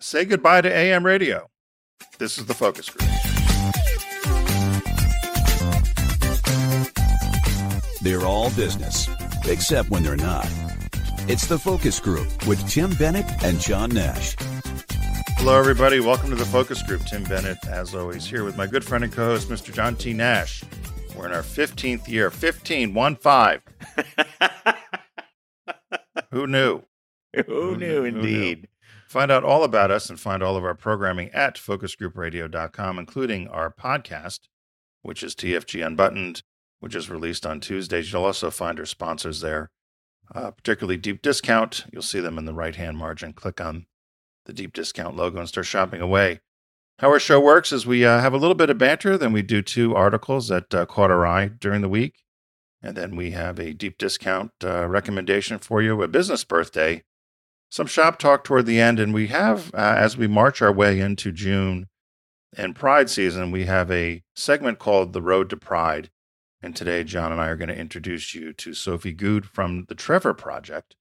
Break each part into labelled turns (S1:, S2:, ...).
S1: say goodbye to AM radio. This is the focus group.
S2: They're all business, except when they're not. It's the focus group with Tim Bennett and John Nash.
S1: Hello, everybody. Welcome to the focus group. Tim Bennett, as always, here with my good friend and co host, Mr. John T. Nash. We're in our 15th year, 15, 1 5. Who knew?
S3: Who knew, indeed.
S1: Find out all about us and find all of our programming at focusgroupradio.com, including our podcast, which is TFG Unbuttoned, which is released on Tuesdays. You'll also find our sponsors there, uh, particularly Deep Discount. You'll see them in the right hand margin. Click on the Deep Discount logo and start shopping away. How our show works is we uh, have a little bit of banter, then we do two articles that uh, caught our eye during the week. And then we have a deep discount uh, recommendation for you, a business birthday, some shop talk toward the end. And we have, uh, as we march our way into June and Pride season, we have a segment called The Road to Pride. And today, John and I are going to introduce you to Sophie Good from the Trevor Project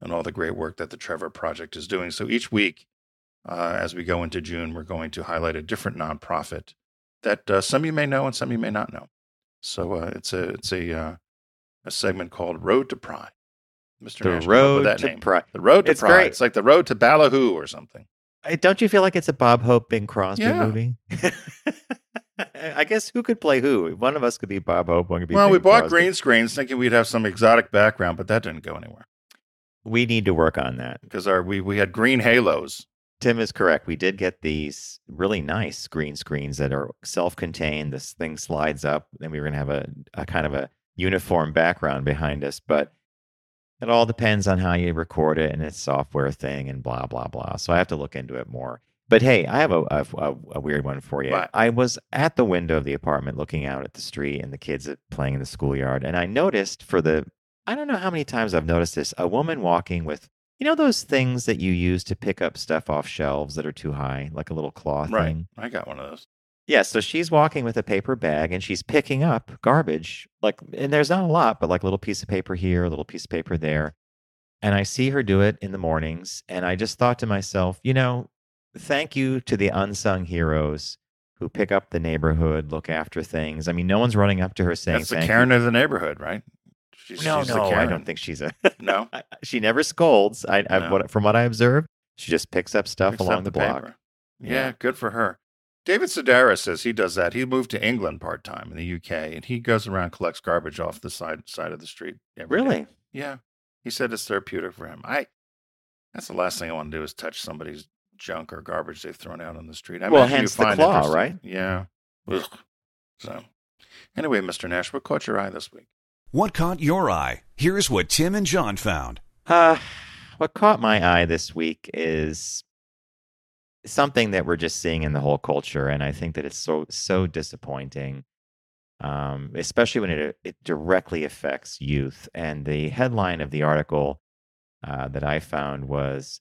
S1: and all the great work that the Trevor Project is doing. So each week, uh, as we go into June, we're going to highlight a different nonprofit that uh, some of you may know and some you may not know. So uh, it's a it's a uh, a segment called Road to Pride. Mr.
S3: The
S1: with
S3: Road
S1: that
S3: to
S1: name.
S3: Pride.
S1: The Road to
S3: It's
S1: Pride.
S3: great.
S1: It's like the Road to Ballyhoo or something.
S3: Don't you feel like it's a Bob Hope Bing Crosby
S1: Yeah.
S3: movie? I guess who could play who? One of us could be Bob Hope. One could be.
S1: well, we bought
S3: Crosby.
S1: green screens thinking we'd have some exotic background, but that didn't go anywhere
S3: We need to work on that.
S1: because our we we had green halos.
S3: Tim is correct. We did get these really nice green screens that are self-contained. This thing slides up, and we were going to have a, a kind of a uniform background behind us. But it all depends on how you record it, and it's software thing, and blah blah blah. So I have to look into it more. But hey, I have a a, a, a weird one for you.
S1: What?
S3: I was at the window of the apartment looking out at the street and the kids playing in the schoolyard, and I noticed for the I don't know how many times I've noticed this a woman walking with you know those things that you use to pick up stuff off shelves that are too high, like a little claw
S1: Right.
S3: thing?
S1: I got one of those.
S3: Yeah, so she's walking with a paper bag and she's picking up garbage. Like and there's not a lot, but like a little piece of paper here, a little piece of paper there. And I see her do it in the mornings, and I just thought to myself, you know, thank you to the unsung heroes who pick up the neighborhood, look after things. I mean, no one's running up to her saying
S1: That's the Karen
S3: you.
S1: of the neighborhood, right? She's,
S3: No,
S1: she's the
S3: no, I don't think she's a
S1: No,
S3: she never scolds. I, I
S1: No.
S3: from what I observed, she just picks up stuff
S1: Picks
S3: along
S1: up
S3: the, block.
S1: Yeah,
S3: Yeah.
S1: good for her. David Sedaris says he does that. He moved to England part time in the UK, and he goes around collects garbage off the side side of the street. every day.
S3: Really?
S1: Yeah. He said it's therapeutic for him. I. That's the last thing I want to do is touch somebody's junk or garbage they've thrown out on the street. I
S3: Well,
S1: imagine you
S3: hence the claw, right?
S1: Yeah. Ugh. So, anyway, Mr. Nash, what caught your eye this week?
S2: What caught your eye? Here's what Tim and John found.
S3: Uh, what caught my eye this week is something that we're just seeing in the whole culture, and I think that it's so so disappointing, um, especially when it it directly affects youth. And the headline of the article uh, that I found was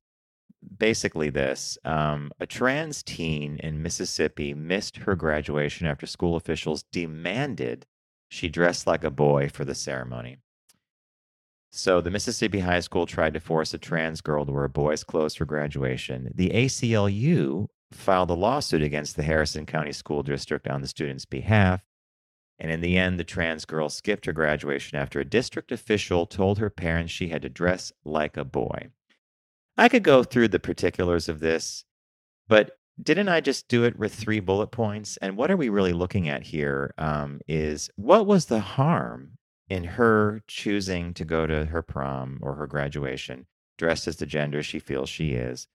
S3: basically this: um, a trans teen in Mississippi missed her graduation after school officials demanded she dress like a boy for the ceremony. So the Mississippi High School tried to force a trans girl to wear boys' clothes for graduation. The ACLU filed a lawsuit against the Harrison County School District on the student's behalf. And in the end, the trans girl skipped her graduation after a district official told her parents she had to dress like a boy. I could go through the particulars of this, but didn't I just do it with three bullet points? And what are we really looking at here? Um, is what was the harm in her choosing to go to her prom or her graduation dressed as the gender she feels she is?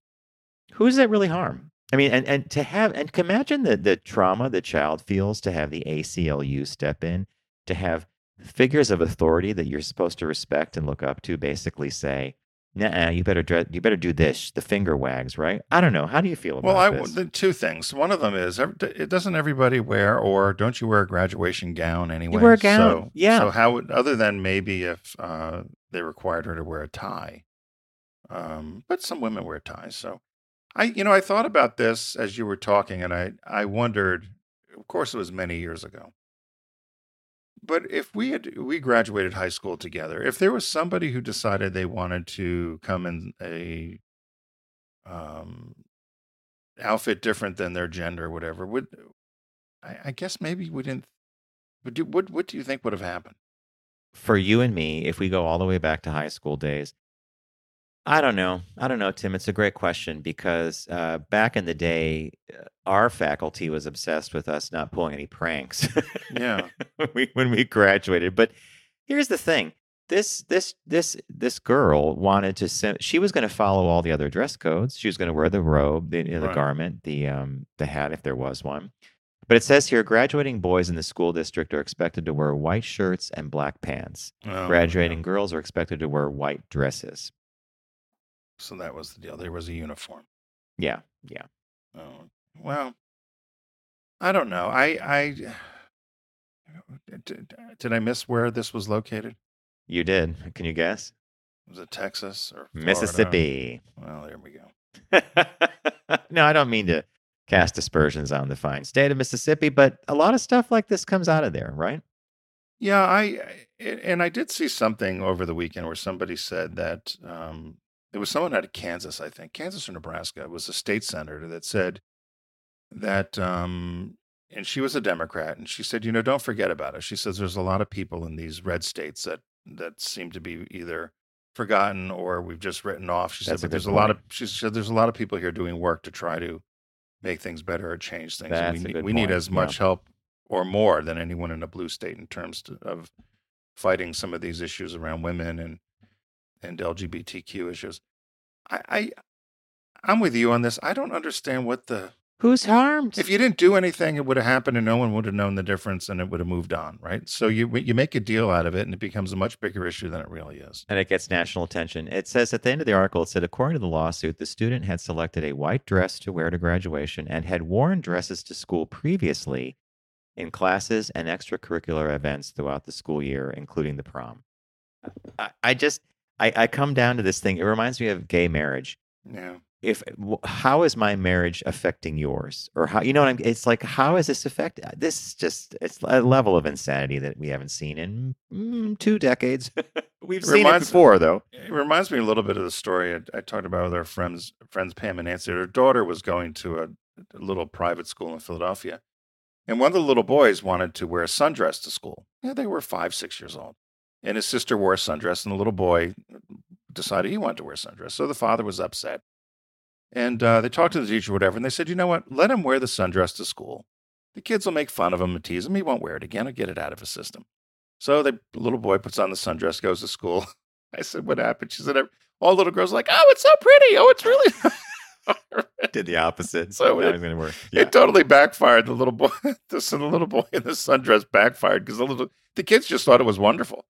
S3: Who does that really harm? I mean, and, and to have, and imagine the, the trauma the child feels to have the ACLU step in, to have figures of authority that you're supposed to respect and look up to basically say, Nah, you better you better do this. The finger wags, right? I don't know. How do you feel about
S1: Well, I
S3: this?
S1: the two things. One of them is it doesn't everybody wear, or don't you wear a graduation gown anyway?
S3: You wear a gown,
S1: So,
S3: yeah.
S1: So how other than maybe if uh, they required her to wear a tie, um, but some women wear ties. So I, you know, I thought about this as you were talking, and I I wondered. Of course, it was many years ago. But if we had we graduated high school together, if there was somebody who decided they wanted to come in a um, outfit different than their gender or whatever, would I, I guess maybe we didn't. Would do, what what do you think would have happened?
S3: For you and me, if we go all the way back to high school days, I don't know. I don't know, Tim. It's a great question because uh, back in the day, uh, our faculty was obsessed with us not pulling any pranks.
S1: Yeah.
S3: when we when we graduated. But here's the thing: this this this this girl wanted to. sim- She was going to follow all the other dress codes. She was going to wear the robe, the, you know, the
S1: Right.
S3: garment, the um the hat if there was one. But it says here, graduating boys in the school district are expected to wear white shirts and black pants.
S1: Oh,
S3: Graduating
S1: yeah.
S3: girls are expected to wear white dresses.
S1: So that was the deal. There was a uniform.
S3: Yeah, yeah.
S1: Oh, well, I don't know. I I did, did I miss where this was located?
S3: You did. Can you guess?
S1: Was it Texas or Florida?
S3: Mississippi.
S1: Well, there we go.
S3: no, I don't mean to cast aspersions on the fine state of Mississippi, but a lot of stuff like this comes out of there, right?
S1: Yeah, I and I did see something over the weekend where somebody said that um, it was someone out of Kansas, I think, Kansas or Nebraska. It was a state senator that said that, um, and she was a Democrat, and she said, you know, don't forget about it. She says there's a lot of people in these red states that that seem to be either forgotten or we've just written off. She
S3: That's
S1: said, but there's
S3: good
S1: a lot of she said there's a lot of people here doing work to try to make things better or change things.
S3: That's
S1: we
S3: a
S1: need,
S3: good
S1: we need
S3: point,
S1: as
S3: yeah.
S1: much help or more than anyone in a blue state in terms to, of fighting some of these issues around women and and LGBTQ issues. I, I I'm with you on this. I don't understand what the
S3: Who's harmed?
S1: if you didn't do anything, it would have happened and no one would have known the difference and it would have moved on, right? So you you make a deal out of it and it becomes a much bigger issue than it really is.
S3: and it gets national attention. It says at the end of the article, it said, according to the lawsuit, the student had selected a white dress to wear to graduation and had worn dresses to school previously in classes and extracurricular events throughout the school year, including the prom. I, I just, I, I come down to this thing. It reminds me of gay marriage.
S1: Yeah.
S3: If how is my marriage affecting yours, or how you know what I'm? It's like how is this affecting? This is just it's a level of insanity that we haven't seen in mm, two decades. We've seen it
S1: Reminds-
S3: before, though.
S1: It reminds me a little bit of the story I, I talked about with our friends, friends Pam and Nancy. Her daughter was going to a, a little private school in Philadelphia, and one of the little boys wanted to wear a sundress to school. Yeah, they were five, six years old, and his sister wore a sundress, and the little boy decided he wanted to wear a sundress. So the father was upset, and uh, they talked to the teacher, whatever, and they said, you know what? Let him wear the sundress to school. The kids will make fun of him and tease him. He won't wear it again. He'll get it out of his system. So the little boy puts on the sundress, goes to school. I said, "What happened?" She said, "All little girls are like, oh, it's so pretty. Oh, it's really."
S3: Did the opposite.
S1: So it-
S3: was going to work. Yeah.
S1: It totally backfired. The little boy, the, the little boy in the sundress backfired because the little the kids just thought it was wonderful,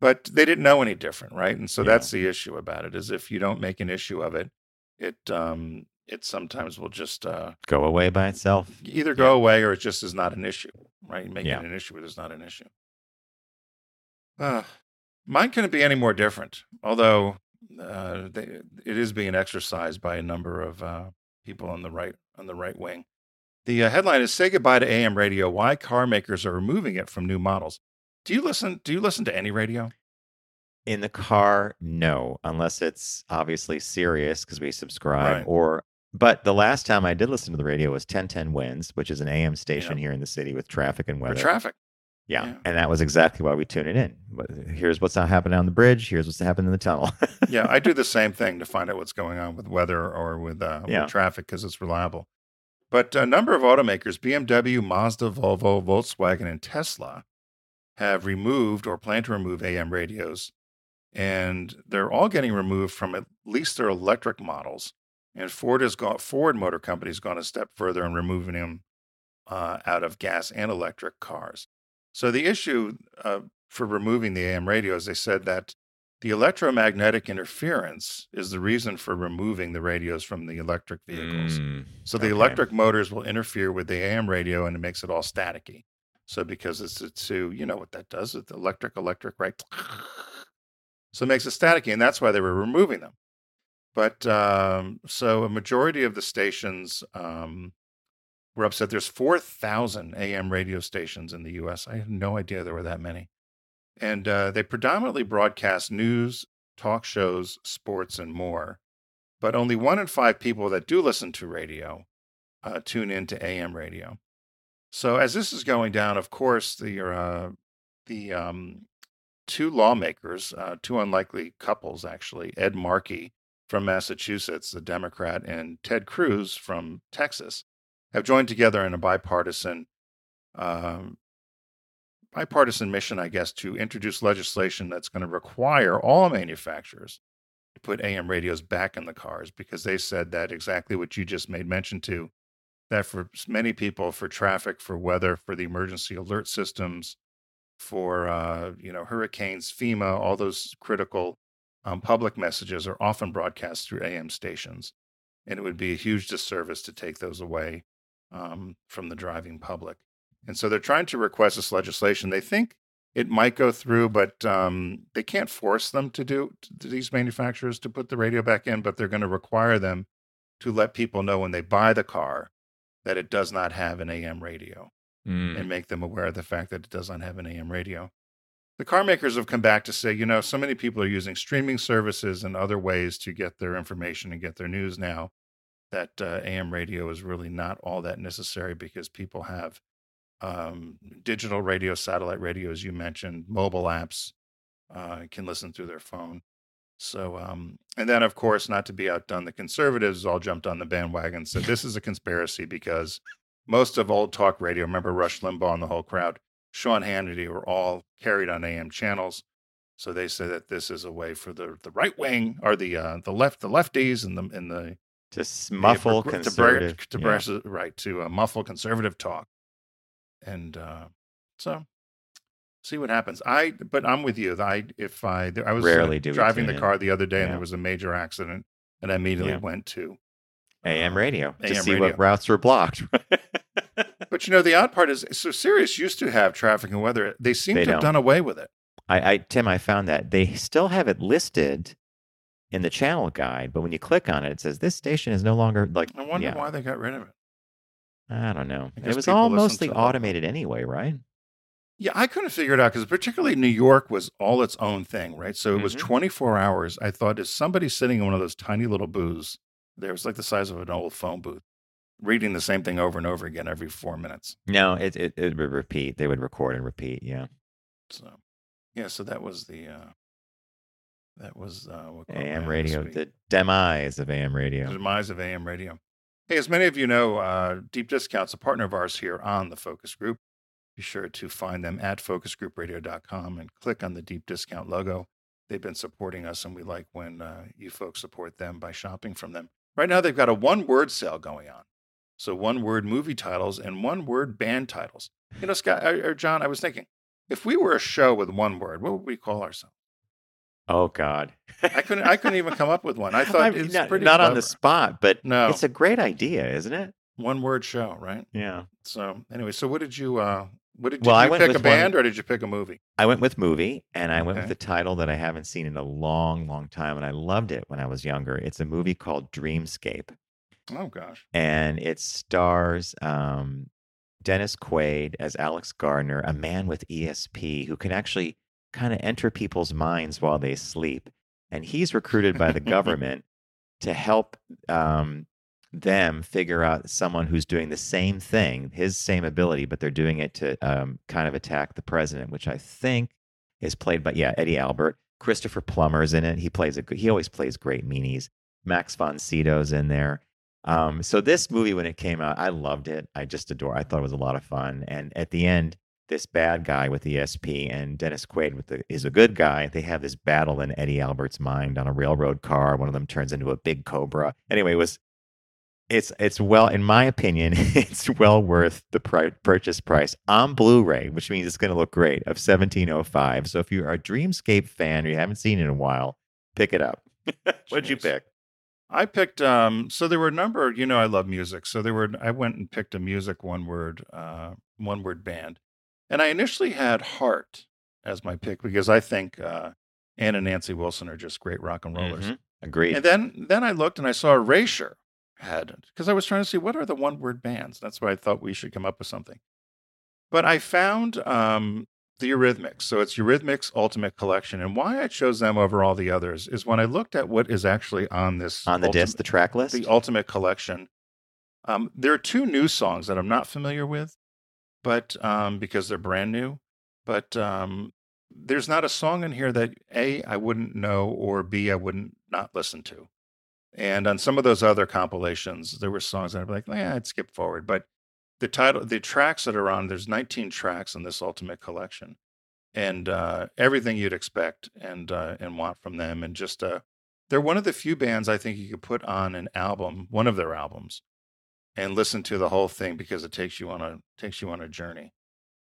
S1: but they didn't know any different, right? And so
S3: Yeah.
S1: that's the issue about it: is if you don't make an issue of it, it um it sometimes will just uh,
S3: Go away by itself.
S1: either go away or it just is not an issue, right? Making
S3: Yeah.
S1: it an issue, it is not an issue. Uh, mine couldn't be any more different, although uh, they, it is being exercised by a number of uh, people on the right on the right wing. The uh, headline is "Say Goodbye to AM Radio: Why Car Makers Are Removing It from New Models." Do you listen? Do you listen to any radio?
S3: In the car, no, unless it's obviously Sirius because we subscribe.
S1: Right.
S3: Or, but the last time I did listen to the radio was 1010 WINS, which is an AM station
S1: Yeah.
S3: here in the city with traffic and
S1: For
S3: weather.
S1: traffic?
S3: yeah.
S1: yeah.
S3: and that was exactly why we tuned it in. But Here's what's happening on the bridge. Here's what's happening in the tunnel.
S1: yeah, I do the same thing to find out what's going on with weather or with, uh,
S3: Yeah.
S1: with traffic because it's reliable. But a number of automakers, BMW, Mazda, Volvo, Volkswagen, and Tesla, have removed or plan to remove AM radios. And they're all getting removed from at least their electric models. And Ford has gone, Ford Motor Company has gone a step further in removing them uh, out of gas and electric cars. So the issue uh, for removing the AM radios, they said that the electromagnetic interference is the reason for removing the radios from the electric vehicles.
S3: Mm,
S1: So the
S3: okay.
S1: electric motors will interfere with the AM radio and it makes it all staticky. So because it's a two, you know what that does? It's electric, electric, right? So it makes it staticky, and that's why they were removing them. But um, so a majority of the stations um, were upset. There's 4,000 AM radio stations in the U.S. I had no idea there were that many. And uh, they predominantly broadcast news, talk shows, sports, and more. But only one in five people that do listen to radio uh, tune into AM radio. So as this is going down, of course, the uh, the um, two lawmakers, uh, two unlikely couples actually, Ed Markey from Massachusetts, the Democrat, and Ted Cruz from Texas, have joined together in a bipartisan um, bipartisan mission, I guess, to introduce legislation that's going to require all manufacturers to put AM radios back in the cars because they said that exactly what you just made mention to that for many people, for traffic, for weather, for the emergency alert systems, for uh, you know hurricanes, FEMA, all those critical um, public messages are often broadcast through AM stations, and it would be a huge disservice to take those away um, from the driving public. And so they're trying to request this legislation. They think it might go through, but um, they can't force them to do to these manufacturers to put the radio back in. But they're going to require them to let people know when they buy the car that it does not have an AM radio
S3: Mm.
S1: and make them aware of the fact that it does not have an AM radio. The car makers have come back to say, you know, so many people are using streaming services and other ways to get their information and get their news now that uh, AM radio is really not all that necessary because people have um, digital radio, satellite radio, as you mentioned, mobile apps, uh, can listen through their phone. So, um, and then of course, not to be outdone, the conservatives all jumped on the bandwagon. Said this is a conspiracy because most of old talk radio, remember Rush Limbaugh and the whole crowd, Sean Hannity were all carried on AM channels. So they say that this is a way for the, the right wing or the uh, the left the lefties and the and the
S3: To s- muffle
S1: to, br-
S3: conservative.
S1: to,
S3: yeah.
S1: right to uh, muffle conservative talk, and uh, so see what happens. I but I'm with you. I if I I was uh,
S3: Rarely do
S1: driving the car the other day and there was a major accident, and I immediately
S3: Yeah.
S1: went to
S3: AM
S1: uh,
S3: radio to
S1: AM
S3: see
S1: radio.
S3: what routes were blocked.
S1: But you know, the odd part is, so Sirius used to have traffic and weather. They seem
S3: They
S1: to have
S3: don't.
S1: done away with it.
S3: I, I Tim, I found that they still have it listed in the channel guide, but when you click on it, it says this station is no longer like.
S1: I wonder
S3: yeah,
S1: why they got rid of it.
S3: I don't know. It was all mostly automated anyway, right?
S1: Yeah, I couldn't figure it out because particularly New York was all its own thing, right? So it was
S3: Mhm.
S1: 24 hours. I thought, is somebody sitting in one of those tiny little booths? There was like the size of an old phone booth, reading the same thing over and over again every four minutes.
S3: No, it, it it would repeat. They would record and repeat. Yeah,
S1: So, yeah, so that was the uh, that was uh, what caught my eye
S3: AM radio, the demise of AM radio.
S1: The demise of AM radio. Hey, as many of you know, uh, Deep Discounts, a partner of ours here on the Focus Group. Be sure to find them at focusgroupradio.com and click on the Deep Discount logo. They've been supporting us, and we like when uh, you folks support them by shopping from them. Right now, they've got a one word sale going on. So, one word movie titles and one word band titles. You know, Scott or, or John, I was thinking, if we were a show with one word, what would we call ourselves?
S3: Oh God,
S1: I couldn't. I couldn't even come up with one. I thought
S3: I'm
S1: it's
S3: not,
S1: pretty
S3: not on the spot, but
S1: No.
S3: it's a great idea, isn't it?
S1: one word show, right?
S3: Yeah.
S1: So anyway, so what did you uh what did, did
S3: Well, I went
S1: pick a
S3: with one-
S1: band or did you pick a movie?
S3: I went with movie, and I went
S1: Okay.
S3: with the title that I haven't seen in a long, long time, and I loved it when I was younger. It's a movie called Dreamscape,
S1: Oh gosh.
S3: and it stars um, Dennis Quaid as Alex Gardner, a man with ESP who can actually kind of enter people's minds while they sleep, and he's recruited by the government to help um, them figure out someone who's doing the same thing, his same ability, but they're doing it to um, kind of attack the president, which I think is played by yeah Eddie Albert. Christopher Plummer's in it. He plays a he always plays great meanies. Max von Sydow's in there. Um, so this movie when it came out, I loved it. I just adore. I thought it was a lot of fun. And at the end, this bad guy with ESP and Dennis Quaid with the is a good guy. They have this battle in Eddie Albert's mind on a railroad car. One of them turns into a big cobra. Anyway, it was it's it's well in my opinion it's well worth the pri- purchase price on blu-ray which means it's going to look great of 1705 so if you're a dreamscape fan or you haven't seen it in a while pick it up what'd you pick
S1: I picked um so there were a number, you know I love music. So there were I went and picked a music one word uh one word band. And I initially had Heart as my pick because I think uh Ann and Nancy Wilson are just great rock and rollers.
S3: Mhm. agreed
S1: And then then I looked and I saw Erasure had because I was trying to see what are the one word bands. That's why I thought we should come up with something. But I found um, the Eurythmics. So it's Eurythmics Ultimate Collection. And why I chose them over all the others is when I looked at what is actually on this
S3: on the
S1: ultimate,
S3: disc the track list
S1: the Ultimate Collection. Um, there are two new songs that I'm not familiar with, but um, because they're brand new. But um, there's not a song in here that A, I wouldn't know, or B, I wouldn't not listen to. And on some of those other compilations, there were songs that I'd be like, yeah, I'd skip forward. But the title, the tracks that are on, there's 19 tracks in this Ultimate Collection, and uh, everything you'd expect and uh, and want from them, and just uh, they're one of the few bands I think you could put on an album, one of their albums, and listen to the whole thing because it takes you on a takes you on a journey.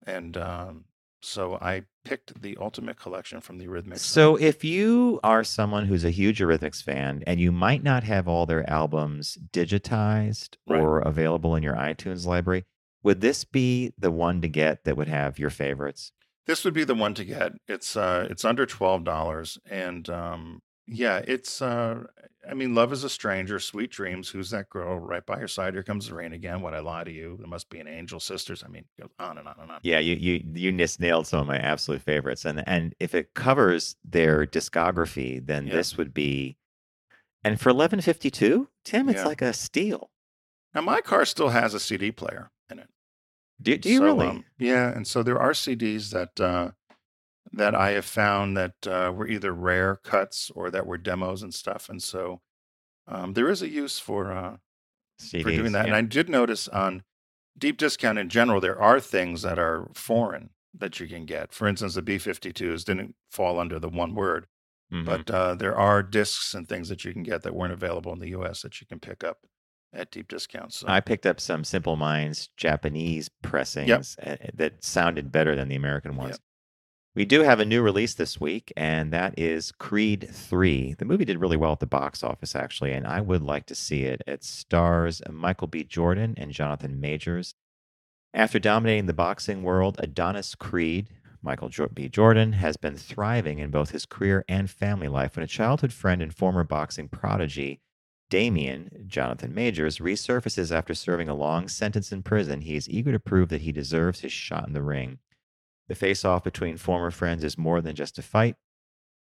S1: And um, so I picked the Ultimate Collection from the Eurythmics.
S3: So if you are someone who's a huge Eurythmics fan and you might not have all their albums digitized
S1: Right.
S3: or available in your iTunes library, would this be the one to get that would have your favorites?
S1: This would be the one to get. It's uh it's under twelve dollars, and um yeah, it's uh I mean, love is a stranger, sweet dreams. Who's that girl right by your side? Here comes the rain again. What I lie to you? There must be an angel, sisters. I mean, it goes on and on and on.
S3: Yeah, you you you just nailed some of my absolute favorites, and and if it covers their discography, then
S1: Yeah.
S3: this would be. And for eleven fifty two, Tim, it's
S1: Yeah.
S3: like a steal.
S1: Now my car still has a CD player in it.
S3: Do, do you
S1: So,
S3: really?
S1: um, yeah, and so there are CDs that uh, that I have found that uh, were either rare cuts or that were demos and stuff, and so um, there is a use for uh, for doing
S3: CDs,
S1: that. And. I did notice on deep discount in general, there are things that are foreign that you can get. For instance, the B52s didn't fall under the one word,
S3: Mhm.
S1: but uh, there are discs and things that you can get that weren't available in the U.S. that you can pick up at deep discounts. So,
S3: I picked up some Simple Minds Japanese pressings uh, that sounded better than the American ones. We do have a new release this week, and that is Creed 3. The movie did really well at the box office, actually, and I would like to see it. It stars Michael B. Jordan and Jonathan Majors. After dominating the boxing world, Adonis Creed, Michael B. Jordan, has been thriving in both his career and family life when a childhood friend and former boxing prodigy, Damian, Jonathan Majors, resurfaces after serving a long sentence in prison. He is eager to prove that he deserves his shot in the ring. The face off between former friends is more than just a fight.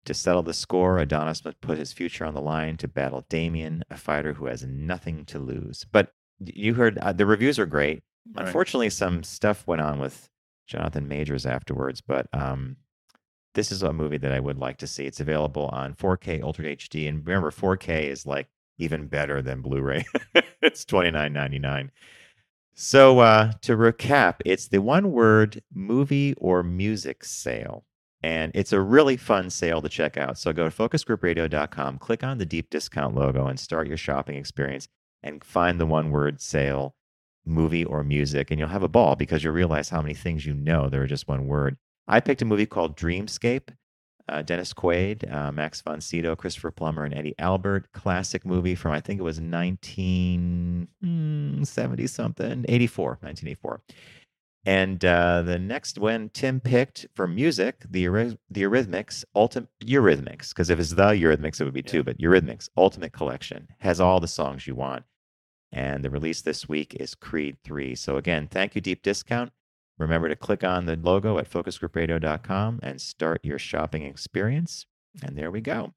S3: To settle the score, Adonis must put his future on the line to battle Damian, a fighter who has nothing to lose. But you heard uh, the reviews are great.
S1: Right.
S3: Unfortunately, some stuff went on with Jonathan Majors afterwards, but um, this is a movie that I would like to see. It's available on 4K Ultra HD, and remember, 4K is like even better than Blu-ray. it's twenty nine ninety nine. So uh, to recap, it's the one-word movie or music sale. And it's a really fun sale to check out. So go to focusgroupradio.com, click on the deep discount logo, and start your shopping experience and find the one word sale movie or music. And you'll have a ball because you'll realize how many things you know that are just one word. I picked a movie called Dreamscape. Uh, Dennis Quaid, uh, Max von Sydow, Christopher Plummer, and Eddie Albert. Classic movie from, I think it was 1970 something, 84, 1984. And uh, the next one Tim picked for music, the Eury- the Eurythmics Ultimate Eurythmics, because if it's the Eurythmics, it would be two, but Eurythmics Ultimate Collection has all the songs you want. And the release this week is Creed 3. So again, thank you, Deep Discount. Remember to click on the logo at focusgroupradio.com and start your shopping experience. And there we go.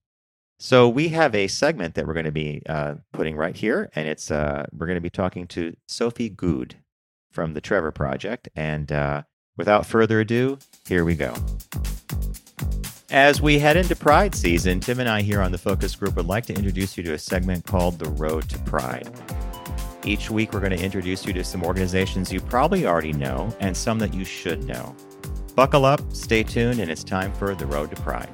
S3: So we have a segment that we're going to be uh, putting right here, and it's uh, we're going to be talking to Sophie Good from the Trevor Project. And uh, without further ado, here we go. As we head into Pride season, Tim and I here on the Focus Group would like to introduce you to a segment called The Road to Pride. Each week, we're going to introduce you to some organizations you probably already know and some that you should know. Buckle up, stay tuned, and it's time for The Road to Pride.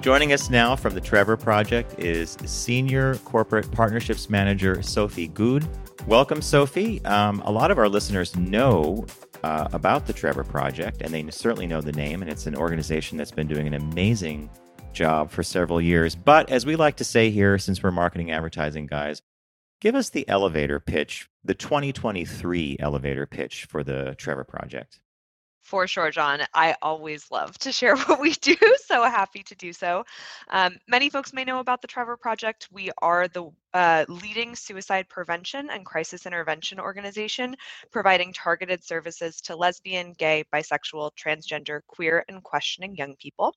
S3: Joining us now from the Trevor Project is Senior Corporate Partnerships Manager Sophie Good. Welcome, Sophie. Um, a lot of our listeners know uh, about the Trevor Project, and they certainly know the name, and it's an organization that's been doing an amazing job for several years. But as we like to say here, since we're marketing advertising guys, give us the elevator pitch, the 2023 elevator pitch for the Trevor Project.
S4: For sure, John. I always love to share what we do, so happy to do so. Um, many folks may know about the Trevor Project. We are the uh, leading suicide prevention and crisis intervention organization, providing targeted services to lesbian, gay, bisexual, transgender, queer, and questioning young people.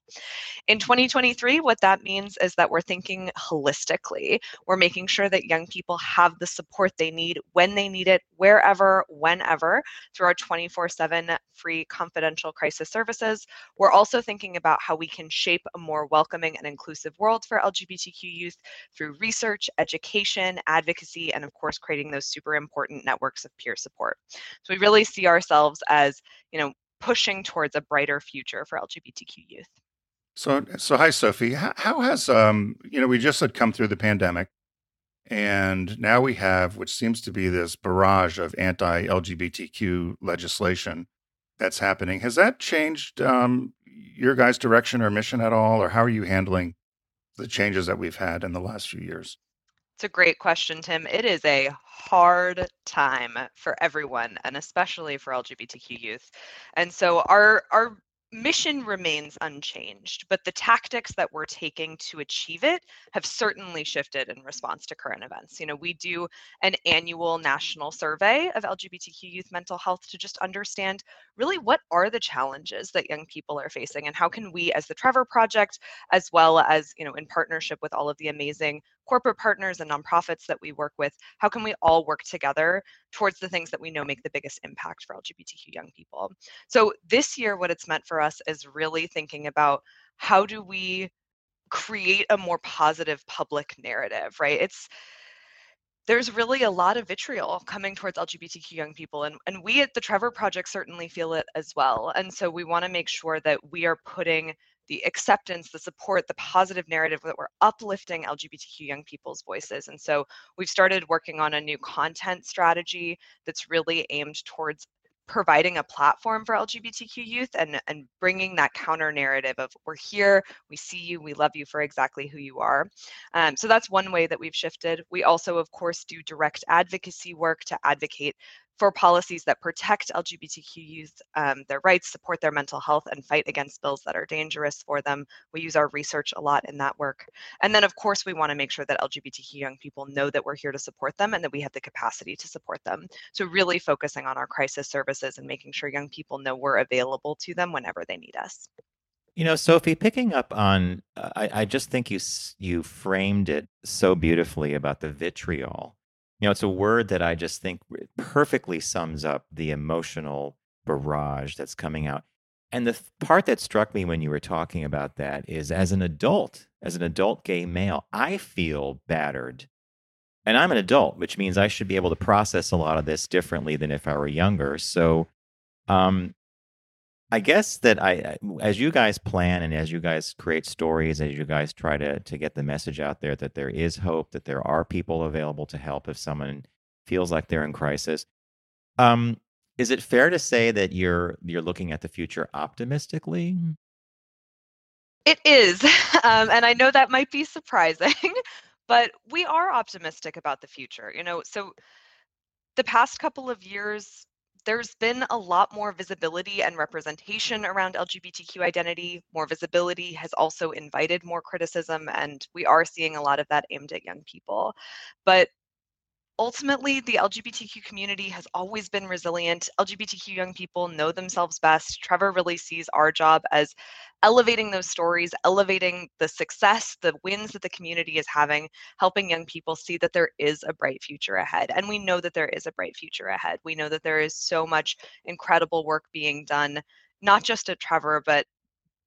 S4: In 2023, what that means is that we're thinking holistically. We're making sure that young people have the support they need when they need it, wherever, whenever, through our 24 7 free confidential crisis services. We're also thinking about how we can shape a more welcoming and inclusive world for LGBTQ youth through research, education, advocacy, and of course, creating those super important networks of peer support. So we really see ourselves as, you know, pushing towards a brighter future for LGBTQ youth.
S1: So, so hi, Sophie. How, has um, you know, we just had come through the pandemic, and now we have, which seems to be this barrage of anti-LGBTQ legislation that's happening. Has that changed um, your guys' direction or mission at all, or how are you handling the changes that we've had in the last few years?
S4: It's a great question, Tim. It is a hard time for everyone, and especially for LGBTQ youth. And so our our mission remains unchanged, but the tactics that we're taking to achieve it have certainly shifted in response to current events. You know, we do an annual national survey of LGBTQ youth mental health to just understand really what are the challenges that young people are facing and how can we as the Trevor Project as well as, you know, in partnership with all of the amazing corporate partners and nonprofits that we work with, how can we all work together towards the things that we know make the biggest impact for LGBTQ young people? So this year, what it's meant for us is really thinking about how do we create a more positive public narrative, right? It's there's really a lot of vitriol coming towards LGBTQ young people. And, and we at the Trevor Project certainly feel it as well. And so we want to make sure that we are putting the acceptance, the support, the positive narrative that we're uplifting LGBTQ young people's voices. And so we've started working on a new content strategy that's really aimed towards providing a platform for LGBTQ youth and, and bringing that counter narrative of we're here, we see you, we love you for exactly who you are. Um, so that's one way that we've shifted. We also, of course, do direct advocacy work to advocate for policies that protect LGBTQ youth, um, their rights, support their mental health, and fight against bills that are dangerous for them. We use our research a lot in that work. And then, of course, we want to make sure that LGBTQ young people know that we're here to support them and that we have the capacity to support them. So, really focusing on our crisis services and making sure young people know we're available to them whenever they need us.
S3: You know, Sophie, picking up on, uh, I, I just think you you framed it so beautifully about the vitriol you know, it's a word that I just think perfectly sums up the emotional barrage that's coming out. And the part that struck me when you were talking about that is as an adult, as an adult gay male, I feel battered. And I'm an adult, which means I should be able to process a lot of this differently than if I were younger. So, um, I guess that I, as you guys plan and as you guys create stories, as you guys try to to get the message out there that there is hope, that there are people available to help if someone feels like they're in crisis. Um, is it fair to say that you're you're looking at the future optimistically?
S4: It is, um, and I know that might be surprising, but we are optimistic about the future. You know, so the past couple of years there's been a lot more visibility and representation around LGBTQ identity. More visibility has also invited more criticism, and we are seeing a lot of that aimed at young people. But ultimately, the LGBTQ community has always been resilient. LGBTQ young people know themselves best. Trevor really sees our job as elevating those stories, elevating the success, the wins that the community is having, helping young people see that there is a bright future ahead. And we know that there is a bright future ahead. We know that there is so much incredible work being done, not just at Trevor, but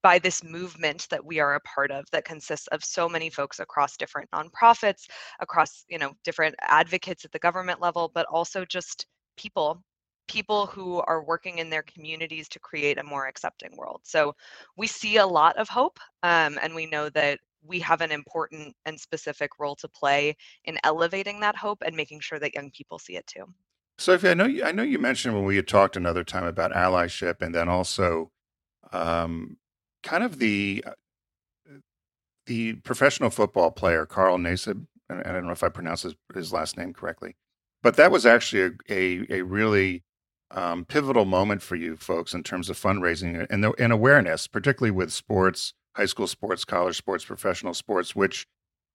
S4: by this movement that we are a part of that consists of so many folks across different nonprofits across you know different advocates at the government level but also just people people who are working in their communities to create a more accepting world. So we see a lot of hope um, and we know that we have an important and specific role to play in elevating that hope and making sure that young people see it too.
S1: Sophie i know you, i know you mentioned when we had talked another time about allyship and then also um, kind of the uh, the professional football player Carl Nassib, I don't know if I pronounce his, his last name correctly, but that was actually a a, a really um, pivotal moment for you folks in terms of fundraising and, and awareness, particularly with sports, high school sports, college sports, professional sports, which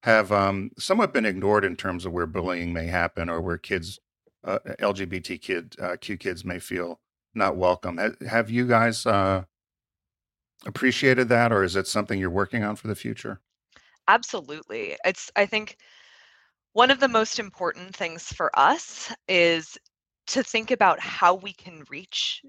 S1: have um, somewhat been ignored in terms of where bullying may happen or where kids, uh, LGBT kid, uh, Q kids may feel not welcome. Have you guys uh, appreciated that, or is it something you're working on for the future?
S4: Absolutely. It's, I think, one of the most important things for us is to think about how we can reach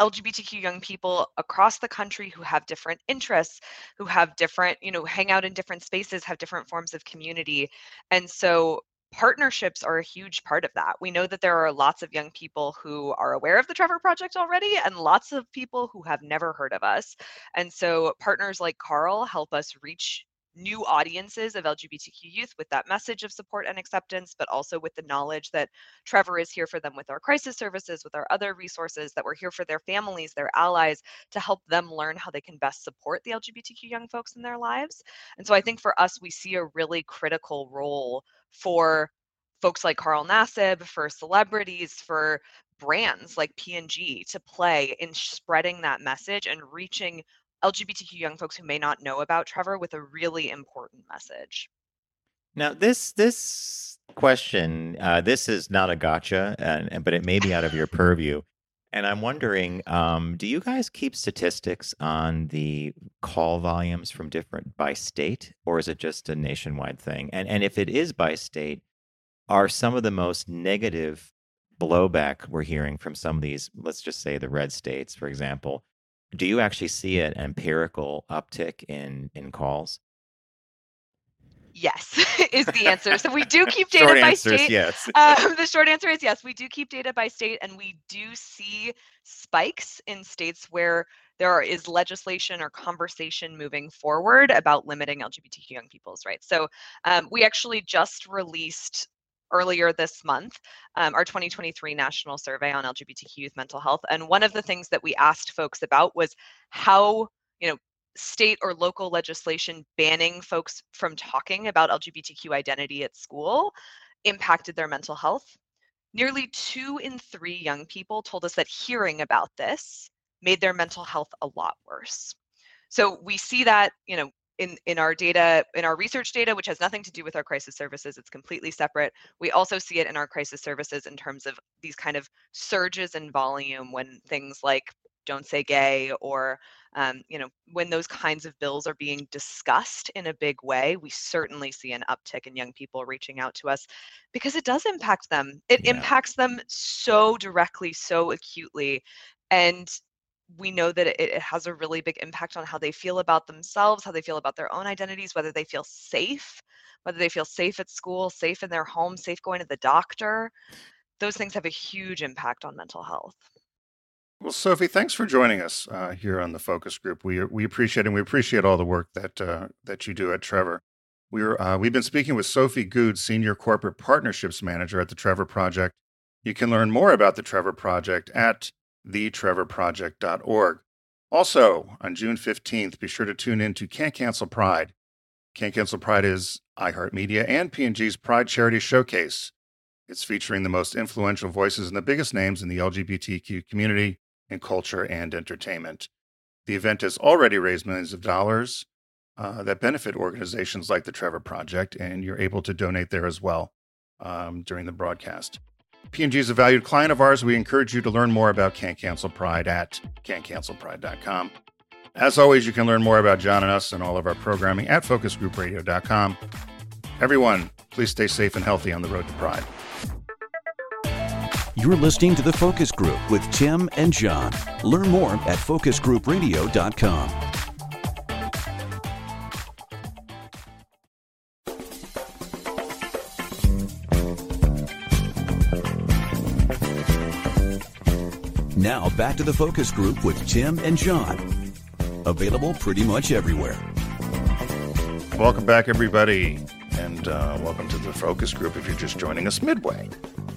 S4: LGBTQ young people across the country who have different interests, who have different, you know, hang out in different spaces, have different forms of community. And so partnerships are a huge part of that. We know that there are lots of young people who are aware of the Trevor Project already and lots of people who have never heard of us. And so partners like Carl help us reach new audiences of LGBTQ youth with that message of support and acceptance, but also with the knowledge that Trevor is here for them with our crisis services, with our other resources, that we're here for their families, their allies, to help them learn how they can best support the LGBTQ young folks in their lives. And so I think for us, we see a really critical role for folks like Carl Nassib, for celebrities, for brands like P&G to play in spreading that message and reaching LGBTQ young folks who may not know about Trevor with a really important message.
S3: Now, this this question, uh, this is not a gotcha, and, but it may be out of your purview. And I'm wondering, um, do you guys keep statistics on the call volumes from different by state, or is it just a nationwide thing? And and if it is by state, are some of the most negative blowback we're hearing from some of these, let's just say the red states, for example, do you actually see an empirical uptick in in calls?
S4: Yes, is the answer. So we do keep data
S3: Short
S4: by state.
S3: yes.
S4: Um, the short answer is yes, we do keep data by state, and we do see spikes in states where there is legislation or conversation moving forward about limiting LGBTQ young people's rights. So um, we actually just released earlier this month um, our 2023 national survey on LGBTQ youth mental health. And one of the things that we asked folks about was how, you know, state or local legislation banning folks from talking about LGBTQ identity at school impacted their mental health. Nearly two in three young people told us that hearing about this made their mental health a lot worse. So we see that, you know, in, in our data, in our research data, which has nothing to do with our crisis services, it's completely separate. We also see it in our crisis services in terms of these kind of surges in volume when things like don't say gay or um, you know when those kinds of bills are being discussed in a big way we certainly see an uptick in young people reaching out to us because it does impact them it
S3: Yeah.
S4: impacts them so directly so acutely and we know that it, it has a really big impact on how they feel about themselves how they feel about their own identities whether they feel safe whether they feel safe at school safe in their home safe going to the doctor those things have a huge impact on mental health
S1: Well, Sophie, thanks for joining us uh, here on the focus group. We we appreciate and we appreciate all the work that uh, that you do at Trevor. We're uh, we've been speaking with Sophie Good, Senior Corporate Partnerships Manager at the Trevor Project. You can learn more about the Trevor Project at thetrevorproject.org. Also, on June 15th, be sure to tune in to Can't Cancel Pride. Can't Cancel Pride is iHeartMedia and P&G's Pride Charity Showcase. It's featuring the most influential voices and the biggest names in the LGBTQ community in culture and entertainment. The event has already raised millions of dollars uh, that benefit organizations like the Trevor Project, and you're able to donate there as well um, during the broadcast. P&G is a valued client of ours. We encourage you to learn more about Can't Cancel Pride at can'tcancelpride.com. As always, you can learn more about John and us and all of our programming at focusgroupradio.com. Everyone, please stay safe and healthy on the road to Pride.
S2: You're listening to The Focus Group with Tim and John. Learn more at focusgroupradio.com. Now back to The Focus Group with Tim and John. Available pretty much everywhere.
S1: Welcome back, everybody, and uh, welcome to the focus group. If you're just joining us midway,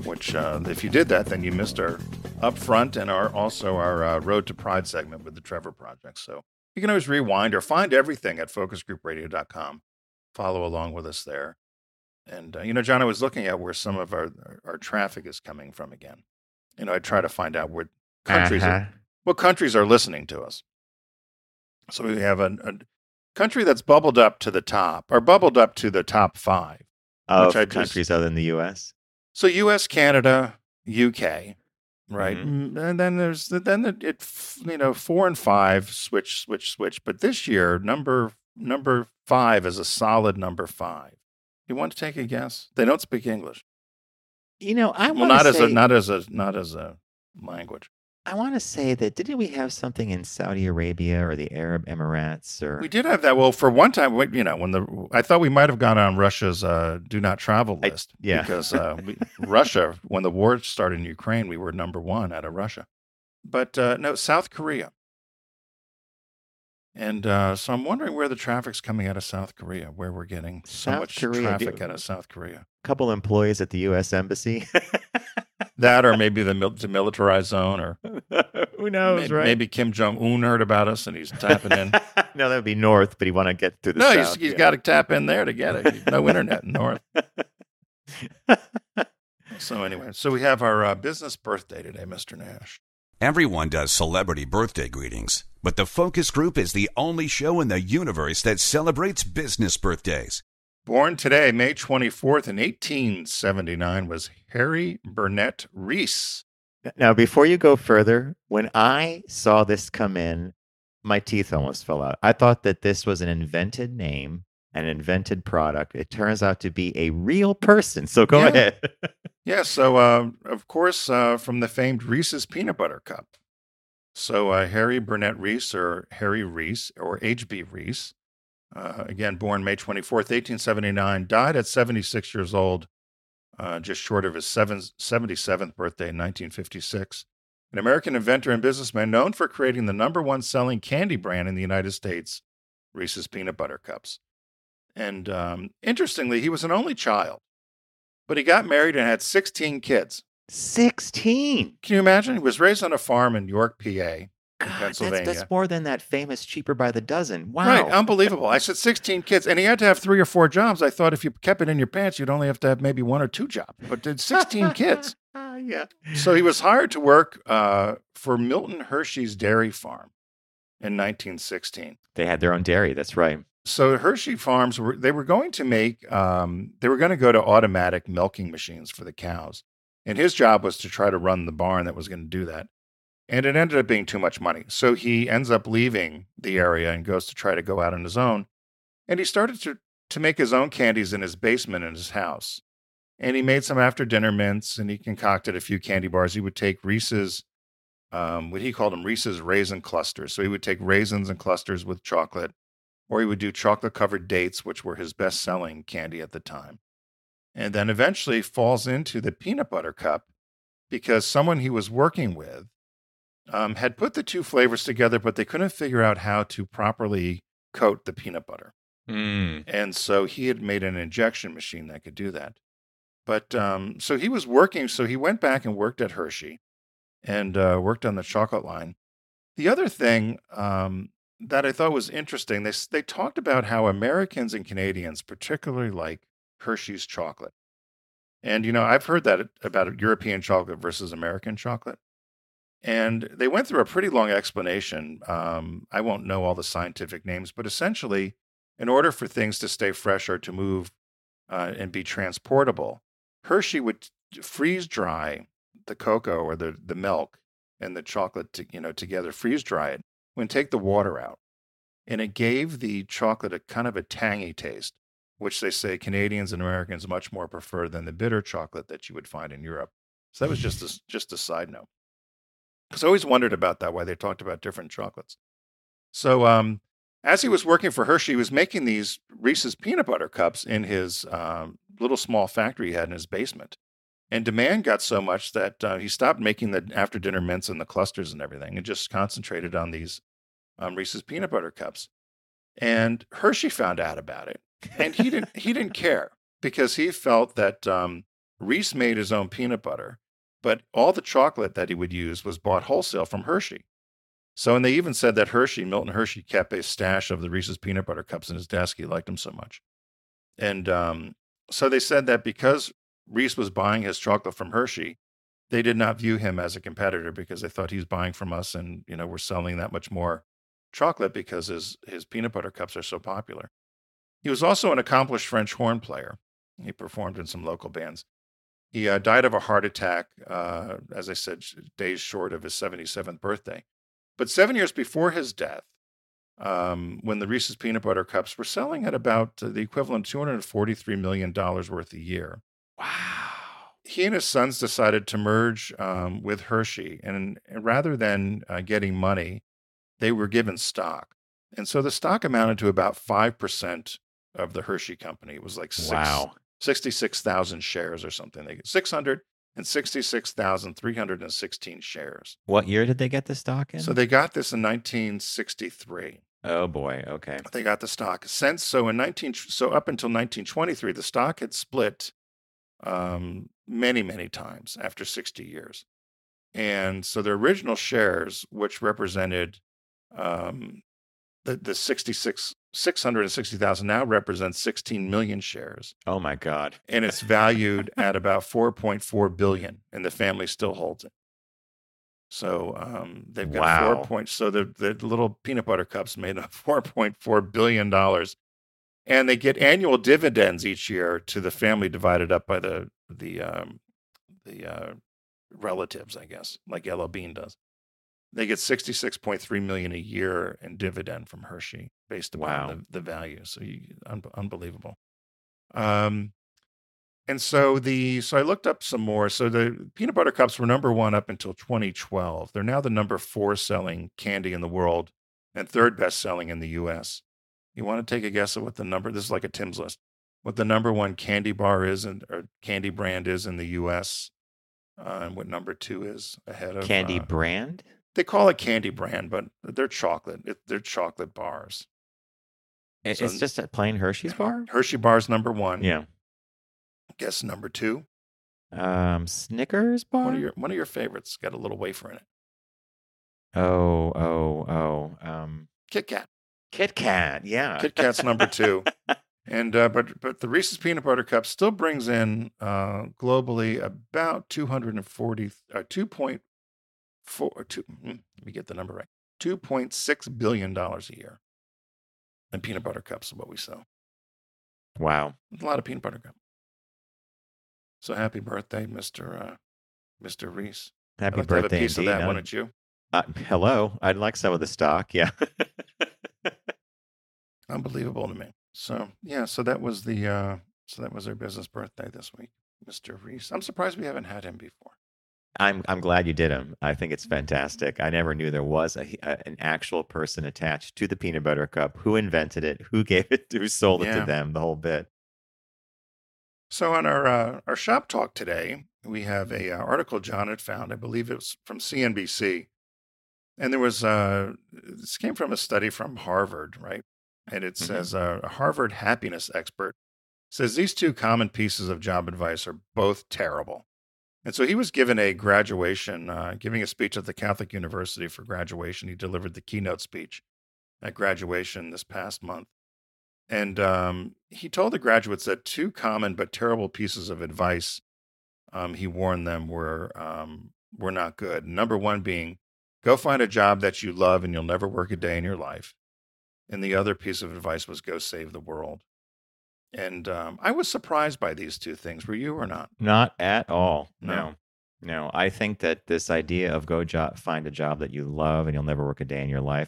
S1: which uh, if you did that, then you missed our upfront and our also our uh, Road to Pride segment with the Trevor Project. So you can always rewind or find everything at focusgroupradio.com. Follow along with us there. And uh, you know, John, I was looking at where some of our our traffic is coming from again. You know, I try to find out where countries
S3: Uh-huh.
S1: are, what countries are listening to us. So we have a, a country that's bubbled up to the top, or bubbled up to the top five.
S3: Of
S1: I just-
S3: countries other than the U.S.
S1: So U.S., Canada, UK, right?
S3: Mhm.
S1: Mm, And then there's the, then it, it you know four and five switch switch switch. But this year number number five is a solid number five. You want to take a guess? They don't speak English.
S3: You know, I
S1: well,
S3: want
S1: not
S3: to
S1: as a not as a not as a language.
S3: I want to say that didn't we have something in Saudi Arabia or the Arab Emirates or
S1: We did have that. Well, for one time, you know, when the I thought we might have gone on Russia's uh, do not travel
S3: I-
S1: list.
S3: yeah.
S1: because uh, we, Russia, when the war started in Ukraine, we were number one out of Russia. But uh, no, South Korea. And uh, so I'm wondering where the traffic's coming out of South Korea, where we're getting so
S3: South
S1: much
S3: Korea,
S1: traffic
S3: do-
S1: out of South Korea.
S3: A couple employees at the U.S. embassy.
S1: That, or maybe the mil- demilitarized zone, or
S3: Who knows,
S1: may-
S3: right?
S1: maybe Kim Jong Un heard about us and he's tapping in.
S3: no, that would be north, but he want to get through the
S1: no,
S3: south.
S1: he's, he's
S3: yeah.
S1: got to tap in there to get it. No internet in North. So anyway, so we have our uh, business birthday today, Mr. Nash.
S2: Everyone does celebrity birthday greetings, but the Focus Group is the only show in the universe that celebrates business birthdays.
S1: Born today, May 24th in 1879, was Harry Burnett Reese.
S3: Now, before you go further, when I saw this come in, my teeth almost fell out. I thought that this was an invented name, an invented product. It turns out to be a real person. So go
S1: Yeah.
S3: ahead.
S1: Yeah, so uh, of course, uh, from the famed Reese's Peanut Butter Cup. So uh, Harry Burnett Reese, or Harry Reese, or H.B. Reese, uh, again born May 24th, 1879, died at 76 years old, uh, just short of his seven, 77th birthday in 1956. An American inventor and businessman known for creating the number one selling candy brand in the United States, Reese's Peanut Butter Cups. And um, interestingly, he was an only child, but he got married and had 16 kids.
S3: 16.
S1: Can you imagine? He was raised on a farm in York, PA.
S3: God, that's,
S1: Pennsylvania.
S3: that's more than that famous cheaper by the dozen. Wow.
S1: Right, unbelievable. I said 16 kids, and he had to have three or four jobs. I thought if you kept it in your pants, you'd only have to have maybe one or two jobs, but did 16 kids.
S3: yeah.
S1: So he was hired to work uh, for Milton Hershey's dairy farm in 1916.
S3: They had their own dairy. That's right.
S1: So Hershey Farms were they were going to make um, they were going to go to automatic milking machines for the cows, and his job was to try to run the barn that was going to do that. And it ended up being too much money, so he ends up leaving the area and goes to try to go out on his own. And he started to to make his own candies in his basement in his house. And he made some after dinner mints, and he concocted a few candy bars. He would take Reese's, um, what he called them Reese's raisin clusters. So he would take raisins and clusters with chocolate or he would do chocolate covered dates, which were his best selling candy at the time. And then eventually falls into the peanut butter cup because someone he was working with um, had put the two flavors together, but they couldn't figure out how to properly coat the peanut butter.
S3: Mm.
S1: And so he had made an injection machine that could do that. But um, so he was working, so he went back and worked at Hershey and uh, worked on the chocolate line. The other thing um, that I thought was interesting, they, they talked about how Americans and Canadians particularly like Hershey's chocolate. And, you know, I've heard that about European chocolate versus American chocolate. And they went through a pretty long explanation. Um, I won't know all the scientific names, but essentially, in order for things to stay fresh or to move uh, and be transportable, Hershey would freeze dry the cocoa or the, the milk and the chocolate to, you know, together, freeze dry it, and take the water out. And it gave the chocolate a kind of a tangy taste, which they say Canadians and Americans much more prefer than the bitter chocolate that you would find in Europe. So that was just a, just a side note. Because I always wondered about that, why they talked about different chocolates. So um, as he was working for Hershey, he was making these Reese's peanut butter cups in his um, little small factory he had in his basement. And demand got so much that uh, he stopped making the after dinner mints and the clusters and everything and just concentrated on these um, Reese's peanut butter cups. And Hershey found out about it. And he didn't, he didn't care because he felt that um, Reese made his own peanut butter, but all the chocolate that he would use was bought wholesale from Hershey. So, and they even said that Hershey, Milton Hershey, kept a stash of the Reese's peanut butter cups in his desk. He liked them so much. And um, so they said that because Reese was buying his chocolate from Hershey, they did not view him as a competitor because they thought he's buying from us and, you know, we're selling that much more chocolate because his, his peanut butter cups are so popular. He was also an accomplished French horn player. He performed in some local bands. He uh, died of a heart attack, uh, as I said, days short of his 77th birthday. But seven years before his death, um, when the Reese's peanut butter cups were selling at about the equivalent of $243 million worth a year.
S3: Wow.
S1: He and his sons decided to merge um, with Hershey, and, and rather than uh, getting money, they were given stock. And so the stock amounted to about 5% of the Hershey company. It was like six,
S3: Wow.
S1: 66,000 shares or something. They get 666,316 shares.
S3: What year did they get the stock in?
S1: So they got this in 1963.
S3: oh boy. Okay.
S1: They got the stock since so in 19 so up until 1923 the stock had split um, many many times after 60 years. And so the original shares which represented um, the the 66 660,000 now represents 16 million shares
S3: Oh my God.
S1: and it's valued at about 4.4 billion and the family still holds it so um, they've got
S3: Wow.
S1: four points so the, the little peanut butter cups made up 4.4 billion dollars and they get annual dividends each year to the family divided up by the the um, the uh, relatives i guess like L.L. Bean does they get 66.3 million a year in dividend from hershey based upon
S3: Wow.
S1: the, the value so you, un- unbelievable um, and so the so I looked up some more. So the peanut butter cups were number one up until 2012. They're now the number four selling candy in the world and third best selling in the U.S. You want to take a guess at what the number? This is like a Tim's list. What the number one candy bar is and or candy brand is in the U.S. Uh, and what number two is ahead of
S3: Candy
S1: uh,
S3: brand?
S1: They call it candy brand, but they're chocolate. It, they're chocolate bars.
S3: I-
S1: so-
S3: It's just a plain Hershey's bar?
S1: Hershey bars number one.
S3: Yeah.
S1: Guess number two.
S3: Um, Snickers bar?
S1: One of your one of your favorites got a little wafer in it.
S3: oh, oh, oh. Um,
S1: Kit Kat.
S3: Kit Kat. Yeah.
S1: Kit Kat's number two. And uh, but but the Reese's peanut butter cup still brings in uh, globally about 240 uh, 2.4 or two, hmm, let me get the number right 2.6 billion dollars a year And peanut butter cups is what we sell.
S3: wow.
S1: A lot of peanut butter cups. So happy birthday, Mister uh, Mister Reese.
S3: Happy
S1: I'd like to have a piece
S3: indeed.
S1: of that, wouldn't you?
S3: uh, hello. I'd like some of the stock. Yeah.
S1: Unbelievable to me. So yeah, so that was the uh, so that was their business birthday this week, Mister Reese. I'm surprised we haven't had him before.
S3: I'm I'm glad you did them. I think it's fantastic. I never knew there was a, a- an actual person attached to the peanut butter cup. Who invented it? Who gave it? Who sold it to them? The whole bit.
S1: So on our uh, our shop talk today, we have a uh, article John had found. I believe it was from CNBC, and there was uh, this came from a study from Harvard, right? And it
S3: Mhm.
S1: says uh, a Harvard happiness expert says these two common pieces of job advice are both terrible. And so he was given a graduation, uh, giving a speech at the Catholic University for graduation. He delivered the keynote speech at graduation this past month. And um, he told the graduates that two common but terrible pieces of advice um, he warned them were um, were not good. Number one being, go find a job that you love and you'll never work a day in your life. And the other piece of advice was go save the world. And um, I was surprised by these two things. Were you or not?
S3: Not at all.
S1: No.
S3: No. No. I think that this idea of go job find a job that you love and you'll never work a day in your life.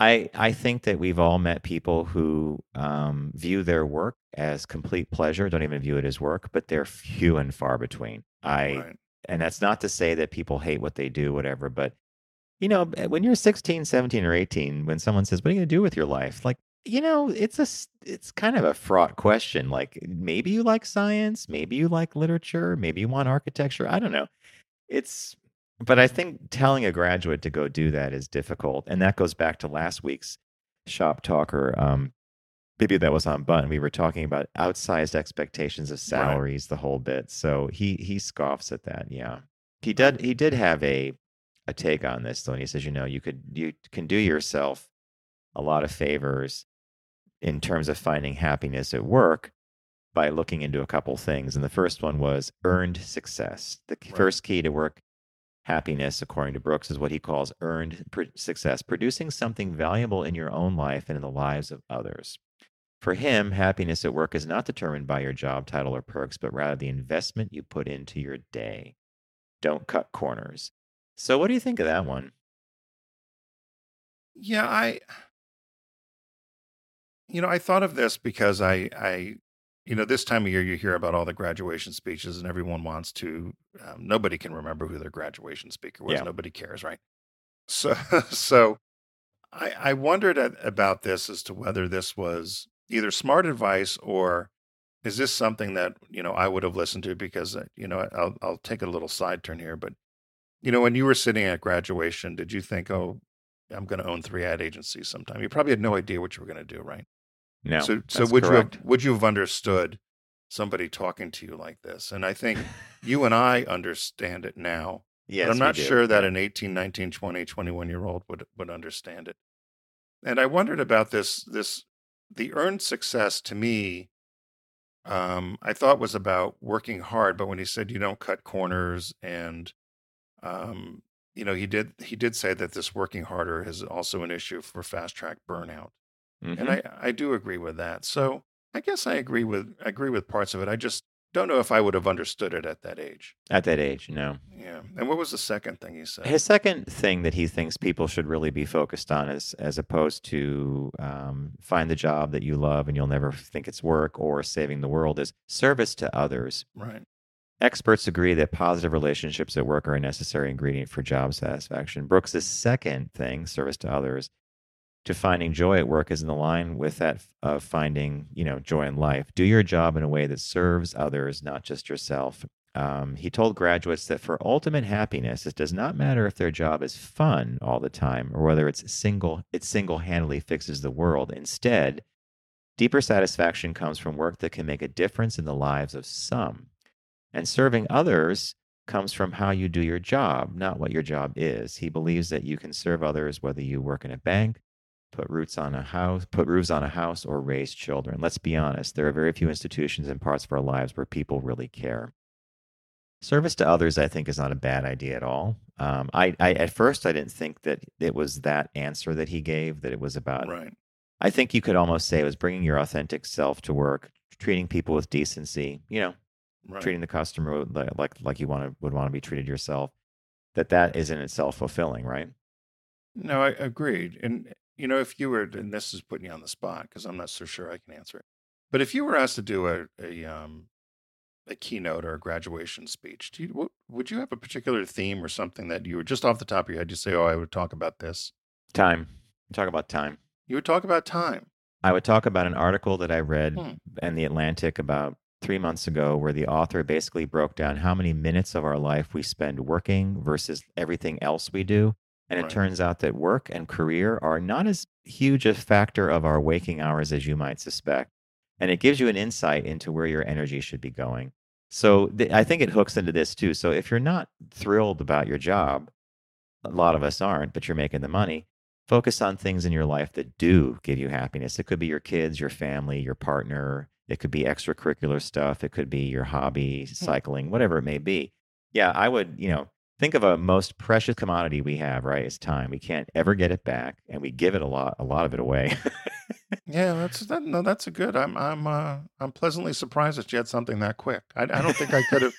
S3: I I think that we've all met people who um, view their work as complete pleasure, don't even view it as work, but they're few and far between. I
S1: Right.
S3: and that's not to say that people hate what they do whatever but you know when you're 16 17 or 18 when someone says what are you going to do with your life like you know it's a it's kind of a fraught question like maybe you like science maybe you like literature maybe you want architecture i don't know. It's but i think telling a graduate to go do that is difficult and that goes back to last week's shop talker um maybe that was on button we were talking about outsized expectations of salaries the whole bit so he he scoffs at that yeah. He did he did have a a take on this though and he says you know you could you can do yourself a lot of favors in terms of finding happiness at work by looking into a couple things and the first one was earned success the
S1: Right.
S3: first key to work happiness, according to Brooks, is what he calls earned pr- success, producing something valuable in your own life and in the lives of others. For him, happiness at work is not determined by your job title or perks, but rather the investment you put into your day. Don't cut corners. So, what do you think of that one?
S1: Yeah, I you know, I thought of this because I I you know, this time of year you hear about all the graduation speeches and everyone wants to um, nobody can remember who their graduation speaker was.
S3: Yeah.
S1: Nobody cares, right? So so I I wondered at, about this as to whether this was either smart advice or is this something that, you know, I would have listened to because uh, you know, I'll I'll take a little side turn here, but you know, when you were sitting at graduation, did you think, "Oh, I'm going to own three ad agencies sometime"? You probably had no idea what you were going to do, right?
S3: No.
S1: So, so would you have, would you have understood somebody talking to you like this? And I think you and I understand it now,
S3: yes,
S1: but I'm not sure that an 18, 19, 20, 21 year old would would understand it. And I wondered about this this the earned success to me. Um, I thought was about working hard, but when he said you don't cut corners and um, you know, he did he did say that this working harder is also an issue for fast track burnout. And
S3: Mhm.
S1: I, I do agree with that. So I guess I agree with agree with parts of it. I just don't know if I would have understood it at that age.
S3: At that age, no.
S1: Yeah. And what was the second thing he said?
S3: His second thing that he thinks people should really be focused on is as opposed to um, find the job that you love and you'll never think it's work or saving the world is service to others.
S1: right.
S3: Experts agree that positive relationships at work are a necessary ingredient for job satisfaction. Brooks's second thing, service to others, to finding joy at work is in the line with that of finding, you know, joy in life. Do your job in a way that serves others, not just yourself. Um, he told graduates that for ultimate happiness, it does not matter if their job is fun all the time or whether it's single it single-handedly fixes the world. Instead, deeper satisfaction comes from work that can make a difference in the lives of some. And serving others comes from how you do your job, not what your job is. He believes that you can serve others whether you work in a bank, put roots on a house, put roofs on a house, or raise children. Let's be honest, there are very few institutions and parts of our lives where people really care. Service to others, I think, is not a bad idea at all. Um, I, I at first I didn't think that it was that answer that he gave that it was about
S1: Right.
S3: I think you could almost say it was bringing your authentic self to work, treating people with decency, you know,
S1: Right.
S3: treating the customer like like, like you want to would want to be treated yourself. That that is in itself fulfilling, right?
S1: No, I agreed. And you know, if you were, and this is putting you on the spot because I'm not so sure I can answer it. But if you were asked to do a a um a keynote or a graduation speech, do you what, would you have a particular theme or something that you were just off the top of your head? You say, "Oh, I would talk about this."
S3: Time. Talk about time.
S1: You would talk about time.
S3: I would talk about an article that I read
S1: Hmm.
S3: in the Atlantic about three months ago, where the author basically broke down how many minutes of our life we spend working versus everything else we do. And it
S1: Right.
S3: turns out that work and career are not as huge a factor of our waking hours as you might suspect. And it gives you an insight into where your energy should be going. So th- I think it hooks into this too. So if you're not thrilled about your job, a lot of us aren't, but you're making the money, focus on things in your life that do give you happiness. It could be your kids, your family, your partner. It could be extracurricular stuff. It could be your hobby, hmm. cycling, whatever it may be. Yeah, I would, you know, think of a most precious commodity we have, right? Is time. We can't ever get it back, and we give it a lot, a lot of it away.
S1: Yeah, that's that. No, that's a good. I'm I'm uh I'm pleasantly surprised that you had something that quick. I, I don't think I could have.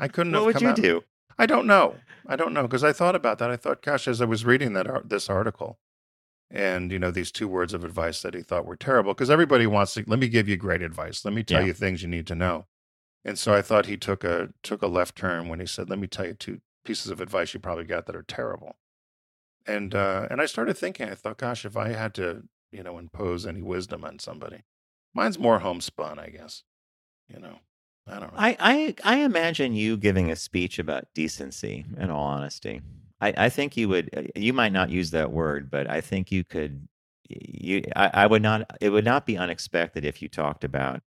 S1: I couldn't
S3: what
S1: have
S3: would
S1: come
S3: you
S1: out.
S3: do?
S1: I don't know. I don't know because I thought about that. I thought, gosh, as I was reading that ar- this article, and you know these two words of advice that he thought were terrible, because everybody wants to. Let me give you great advice. Let me tell
S3: Yeah.
S1: you things you need to know. And so I thought he took a took a left turn when he said, "Let me tell you two pieces of advice you probably got that are terrible." And uh, and I started thinking. I thought, gosh, if I had to, you know, impose any wisdom on somebody, mine's more homespun, I guess. You know, I don't know.
S3: I, I I imagine you giving a speech about decency. In all honesty, I, I think you would. uh, You might not use that word, but I think you could. You, I, I would not. It would not be unexpected if you talked about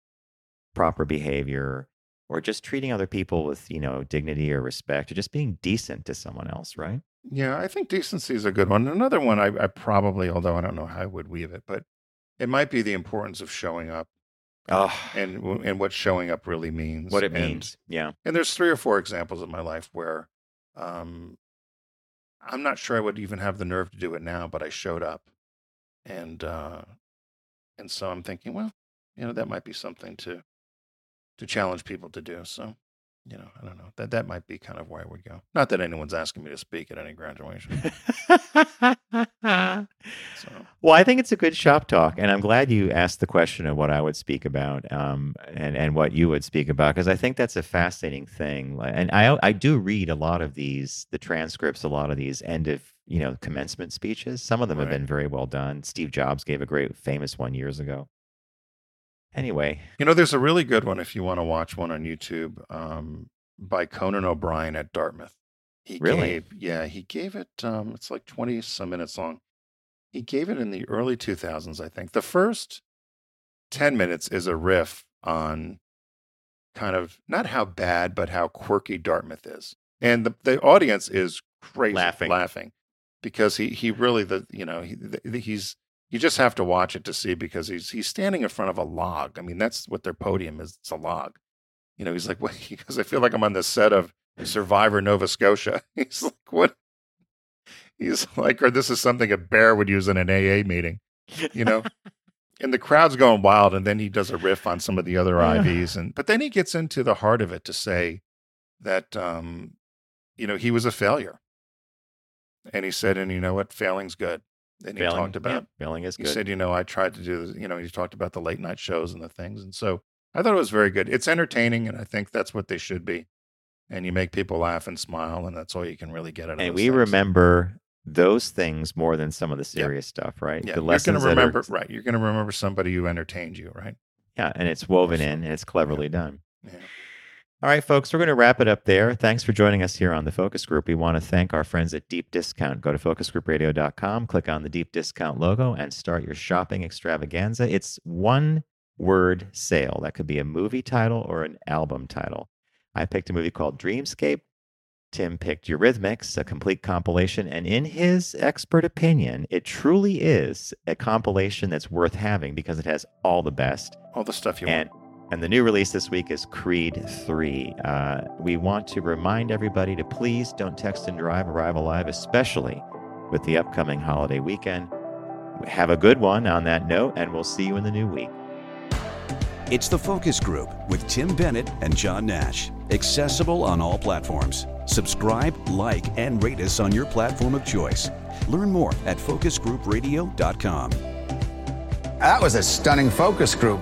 S3: proper behavior or just treating other people with you know dignity or respect or just being decent to someone else, right?
S1: Yeah, I think decency is a good one. Another one, I, I probably, although I don't know how I would weave it, but it might be the importance of showing up
S3: Oh,
S1: and and what showing up really means.
S3: what it
S1: And-
S3: means. Yeah.
S1: And there's three or four examples in my life where, um, I'm not sure I would even have the nerve to do it now, but I showed up, and uh, and so I'm thinking, well, you know, that might be something to to challenge people to do. So, you know, I don't know that that might be kind of where I would go. Not that anyone's asking me to speak at any graduation. so
S3: Well, I think it's a good shop talk, and I'm glad you asked the question of what I would speak about, um, and and what you would speak about, because I think that's a fascinating thing. And I I do read a lot of these, the transcripts, a lot of these end of you know commencement speeches. Some of them have been very well done. Steve Jobs gave a great, famous one years ago. Anyway,
S1: You know, there's a really good one if you want to watch one on YouTube um, by Conan O'Brien at Dartmouth. He
S3: Really?
S1: gave, yeah, he gave it. Um, it's like 20 some minutes long. He gave it in the early 2000s, I think. The first 10 minutes is a riff on kind of not how bad, but how quirky Dartmouth is. And the, the audience is crazy
S3: Laughing.
S1: laughing because he, he really, the, you know, he, the, he's, you just have to watch it to see because he's he's standing in front of a log. I mean, that's what their podium is. It's a log. You know, he's like, what? He goes, I feel like I'm on the set of Survivor Nova Scotia. He's like, what? He's like, or this is something a bear would use in an AA meeting. You know, and the crowd's going wild, and then he does a riff on some of the other Ivies, and but then he gets into the heart of it to say that, um, you know, he was a failure, and he said, and you know what, failing's good. And he
S3: failing,
S1: talked about
S3: yeah, failing is
S1: he
S3: good.
S1: said, you know, I tried to do, you know, he talked about the late night shows and the things. And so I thought it was very good. It's entertaining, and I think that's what they should be. And you make people laugh and smile, and that's all you can really get out of
S3: and we
S1: things.
S3: remember those things more than some of the
S1: Yeah.
S3: serious stuff, right?
S1: Yeah,
S3: the
S1: you're
S3: lessons
S1: to
S3: that are-
S1: remember, right? You're going to remember somebody who entertained you, right?
S3: yeah, and it's woven in and it's cleverly done.
S1: Yeah.
S3: All right, folks, we're going to wrap it up there. Thanks for joining us here on the Focus Group. We want to thank our friends at Deep Discount. Go to focusgroupradio.com, click on the Deep Discount logo, and start your shopping extravaganza. It's one word sale. That could be a movie title or an album title. I picked a movie called Dreamscape. Tim picked Eurythmics, a complete compilation. And in his expert opinion, it truly is a compilation that's worth having because it has all the best.
S1: All the stuff you
S3: And
S1: want.
S3: And the new release this week is Creed 3. Uh, we want to remind everybody to please don't text and drive, arrive alive, especially with the upcoming holiday weekend. Have a good one on that note, and we'll see you in the new week.
S2: It's the Focus Group with Tim Bennett and John Nash. Accessible on all platforms. Subscribe, like, and rate us on your platform of choice. Learn more at focusgroupradio.com.
S5: That was a stunning focus group.